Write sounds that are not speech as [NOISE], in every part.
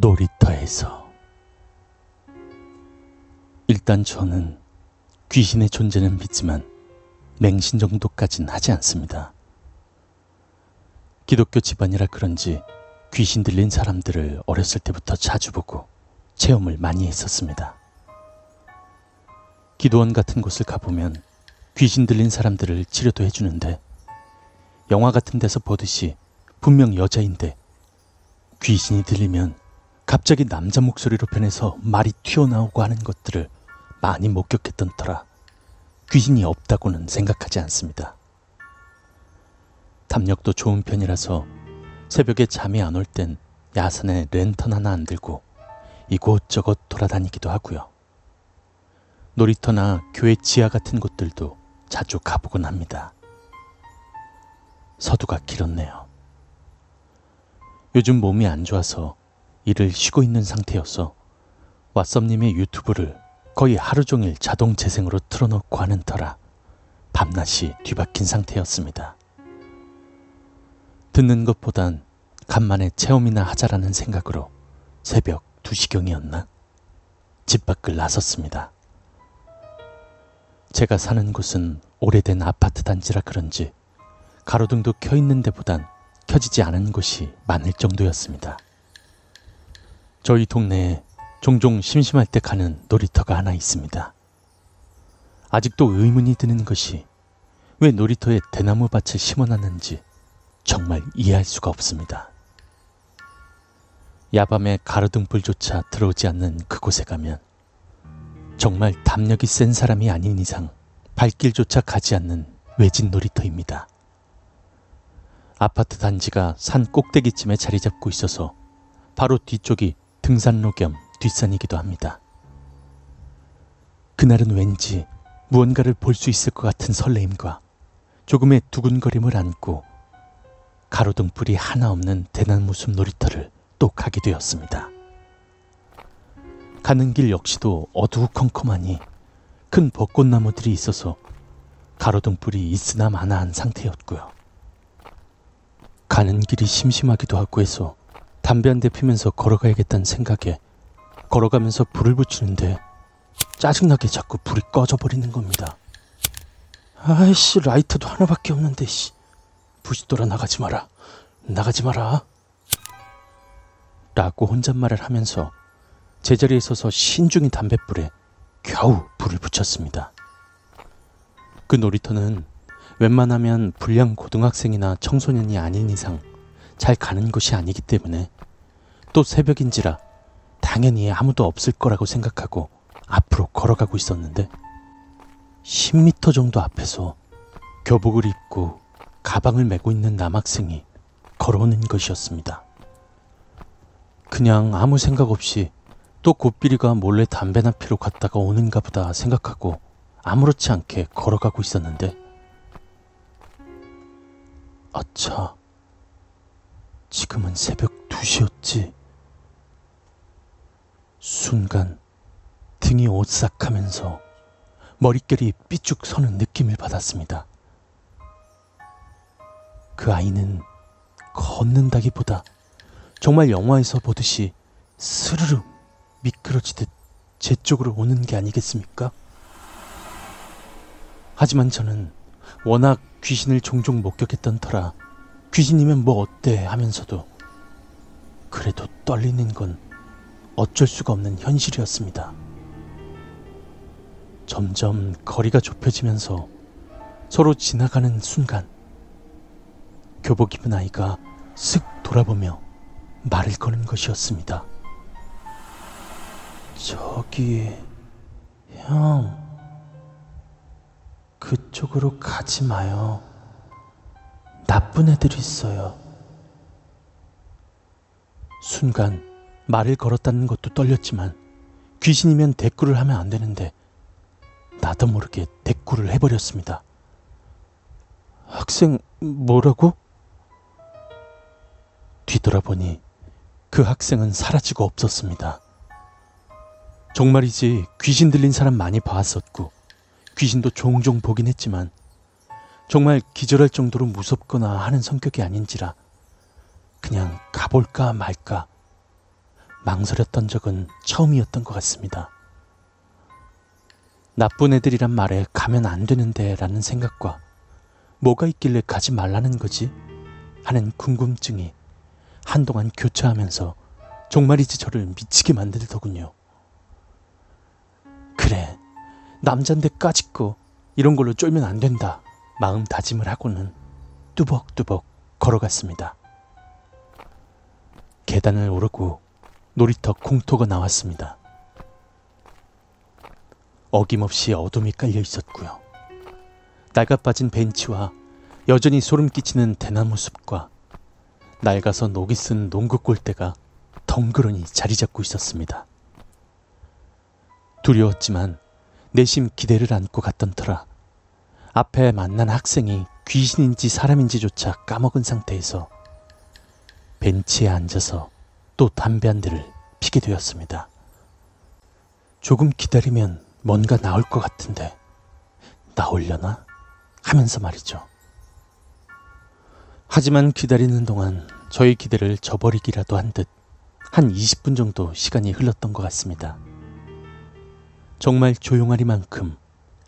놀이터에서 일단 저는 귀신의 존재는 믿지만 맹신 정도까진 하지 않습니다. 기독교 집안이라 그런지 귀신 들린 사람들을 어렸을 때부터 자주 보고 체험을 많이 했었습니다. 기도원 같은 곳을 가보면 귀신 들린 사람들을 치료도 해주는데 영화 같은 데서 보듯이 분명 여자인데 귀신이 들리면 갑자기 남자 목소리로 변해서 말이 튀어나오고 하는 것들을 많이 목격했던 터라 귀신이 없다고는 생각하지 않습니다. 담력도 좋은 편이라서 새벽에 잠이 안 올 땐 야산에 랜턴 하나 안 들고 이곳저곳 돌아다니기도 하고요. 놀이터나 교회 지하 같은 곳들도 자주 가보곤 합니다. 서두가 길었네요. 요즘 몸이 안 좋아서 일을 쉬고 있는 상태여서 왓썸님의 유튜브를 거의 하루 종일 자동 재생으로 틀어놓고 하는 터라 밤낮이 뒤바뀐 상태였습니다. 듣는 것보단 간만에 체험이나 하자라는 생각으로 새벽 2시경이었나? 집 밖을 나섰습니다. 제가 사는 곳은 오래된 아파트 단지라 그런지 가로등도 켜 있는 데보단 켜지지 않은 곳이 많을 정도였습니다. 저희 동네에 종종 심심할 때 가는 놀이터가 하나 있습니다. 아직도 의문이 드는 것이 왜 놀이터에 대나무 밭을 심어놨는지 정말 이해할 수가 없습니다. 야밤에 가로등불조차 들어오지 않는 그곳에 가면 정말 담력이 센 사람이 아닌 이상 발길조차 가지 않는 외진 놀이터입니다. 아파트 단지가 산 꼭대기쯤에 자리 잡고 있어서 바로 뒤쪽이 등산로 겸 뒷산이기도 합니다. 그날은 왠지 무언가를 볼 수 있을 것 같은 설레임과 조금의 두근거림을 안고 가로등 불이 하나 없는 대나무 숲 놀이터를 또 가게 되었습니다. 가는 길 역시도 어두컴컴하니 큰 벚꽃나무들이 있어서 가로등 불이 있으나 마나한 상태였고요. 가는 길이 심심하기도 하고 해서 담배 한 대 피면서 걸어가야겠다는 생각에 걸어가면서 불을 붙이는데 짜증나게 자꾸 불이 꺼져버리는 겁니다. 아이씨 라이터도 하나밖에 없는데 씨 부시돌아 나가지 마라 나가지 마라 라고 혼잣말을 하면서 제자리에 서서 신중히 담뱃불에 겨우 불을 붙였습니다. 그 놀이터는 웬만하면 불량 고등학생이나 청소년이 아닌 이상 잘 가는 곳이 아니기 때문에 또 새벽인지라 당연히 아무도 없을 거라고 생각하고 앞으로 걸어가고 있었는데 10미터 정도 앞에서 교복을 입고 가방을 메고 있는 남학생이 걸어오는 것이었습니다. 그냥 아무 생각 없이 또 고삐리가 몰래 담배나 피러 갔다가 오는가 보다 생각하고 아무렇지 않게 걸어가고 있었는데 아차 지금은 새벽 2시였지 순간 등이 오싹하면서 머릿결이 삐쭉 서는 느낌을 받았습니다. 그 아이는 걷는다기보다 정말 영화에서 보듯이 스르르 미끄러지듯 제 쪽으로 오는 게 아니겠습니까? 하지만 저는 워낙 귀신을 종종 목격했던 터라 귀신이면 뭐 어때 하면서도 그래도 떨리는 건 어쩔 수가 없는 현실이었습니다. 점점 거리가 좁혀지면서 서로 지나가는 순간 교복 입은 아이가 쓱 돌아보며 말을 거는 것이었습니다. 저기, 형, 그쪽으로 가지 마요. 나쁜 애들 있어요. 순간 말을 걸었다는 것도 떨렸지만 귀신이면 대꾸를 하면 안 되는데 나도 모르게 대꾸를 해버렸습니다. 학생 뭐라고? 뒤돌아보니 그 학생은 사라지고 없었습니다. 정말이지 귀신 들린 사람 많이 봤었고 귀신도 종종 보긴 했지만 정말 기절할 정도로 무섭거나 하는 성격이 아닌지라 그냥 가볼까 말까 망설였던 적은 처음이었던 것 같습니다. 나쁜 애들이란 말에 가면 안 되는데 라는 생각과 뭐가 있길래 가지 말라는 거지? 하는 궁금증이 한동안 교차하면서 정말이지 저를 미치게 만들더군요. 그래, 남잔데 까짓거 이런 걸로 쫄면 안 된다. 마음 다짐을 하고는 뚜벅뚜벅 걸어갔습니다. 계단을 오르고 놀이터 공터가 나왔습니다. 어김없이 어둠이 깔려 있었고요. 낡아 빠진 벤치와 여전히 소름 끼치는 대나무 숲과 낡아서 녹이 쓴 농구 골대가 덩그러니 자리 잡고 있었습니다. 두려웠지만 내심 기대를 안고 갔던 터라 앞에 만난 학생이 귀신인지 사람인지조차 까먹은 상태에서 벤치에 앉아서 또 담배 한 대를 피게 되었습니다. 조금 기다리면 뭔가 나올 것 같은데 나올려나? 하면서 말이죠. 하지만 기다리는 동안 저의 기대를 저버리기라도 한 듯 한 20분 정도 시간이 흘렀던 것 같습니다. 정말 조용하리만큼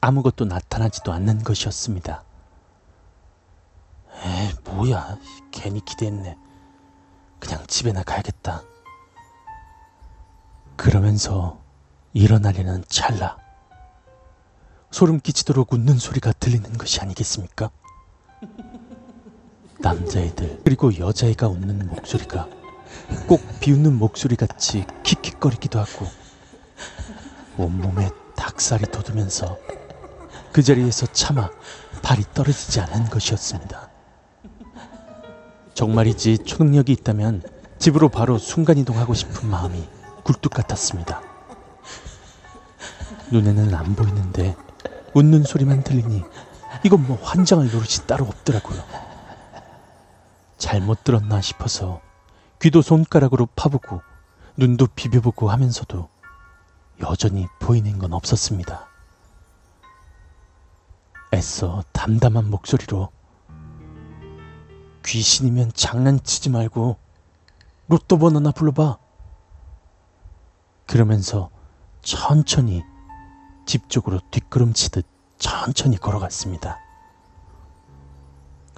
아무것도 나타나지도 않는 것이었습니다. 에 뭐야 괜히 기대했네. 그냥 집에나 가야겠다. 그러면서 일어나려는 찰나 소름 끼치도록 웃는 소리가 들리는 것이 아니겠습니까? [LAUGHS] 남자애들 그리고 여자애가 웃는 목소리가 꼭 비웃는 목소리 같이 킥킥거리기도 하고 온몸에 닭살이 돋으면서 그 자리에서 차마 발이 떨어지지 않은 것이었습니다. 정말이지 초능력이 있다면 집으로 바로 순간이동하고 싶은 마음이 굴뚝 같았습니다. 눈에는 안 보이는데 웃는 소리만 들리니 이건 뭐 환장할 노릇이 따로 없더라고요. 잘못 들었나 싶어서 귀도 손가락으로 파보고 눈도 비벼보고 하면서도 여전히 보이는 건 없었습니다. 애써 담담한 목소리로 귀신이면 장난치지 말고 로또 번호 나 불러봐. 그러면서 천천히 집 쪽으로 뒷걸음치듯 천천히 걸어갔습니다.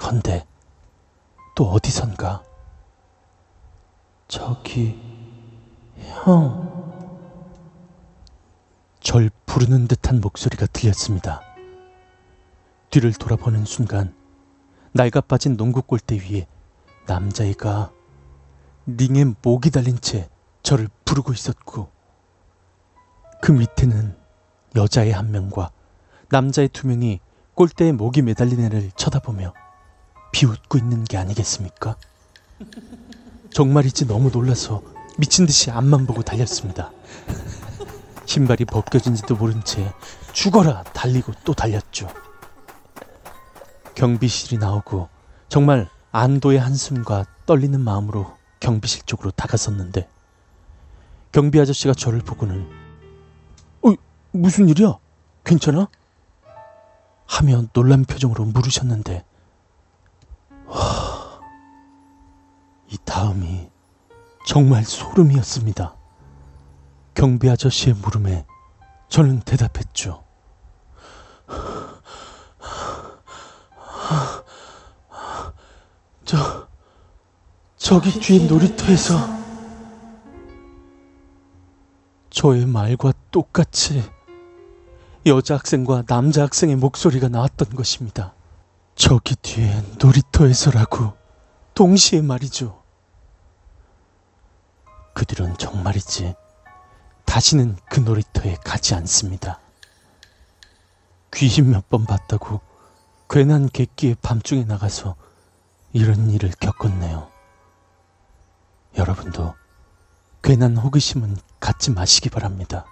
헌데 또 어디선가 저기 형 절 부르는 듯한 목소리가 들렸습니다. 뒤를 돌아보는 순간 낡아 빠진 농구 골대 위에 남자애가 링에 목이 달린 채 저를 부르고 있었고 그 밑에는 여자의 한 명과 남자의 두 명이 골대에 목이 매달린 애를 쳐다보며 비웃고 있는 게 아니겠습니까? 정말이지 너무 놀라서 미친 듯이 앞만 보고 달렸습니다. 신발이 벗겨진지도 모른 채 죽어라 달리고 또 달렸죠. 경비실이 나오고 정말 안도의 한숨과 떨리는 마음으로 경비실 쪽으로 다가섰는데 경비 아저씨가 저를 보고는 어 무슨 일이야? 괜찮아? 하며 놀란 표정으로 물으셨는데 와, 이 다음이 정말 소름이었습니다. 경비 아저씨의 물음에 저는 대답했죠. 저, 저기 뒤에 놀이터에서 저의 말과 똑같이 여자 학생과 남자 학생의 목소리가 나왔던 것입니다. 저기 뒤에 놀이터에서라고 동시에 말이죠. 그들은 정말이지 다시는 그 놀이터에 가지 않습니다. 귀신 몇 번 봤다고 괜한 객기에 밤중에 나가서 이런 일을 겪었네요. 여러분도 괜한 호기심은 갖지 마시기 바랍니다.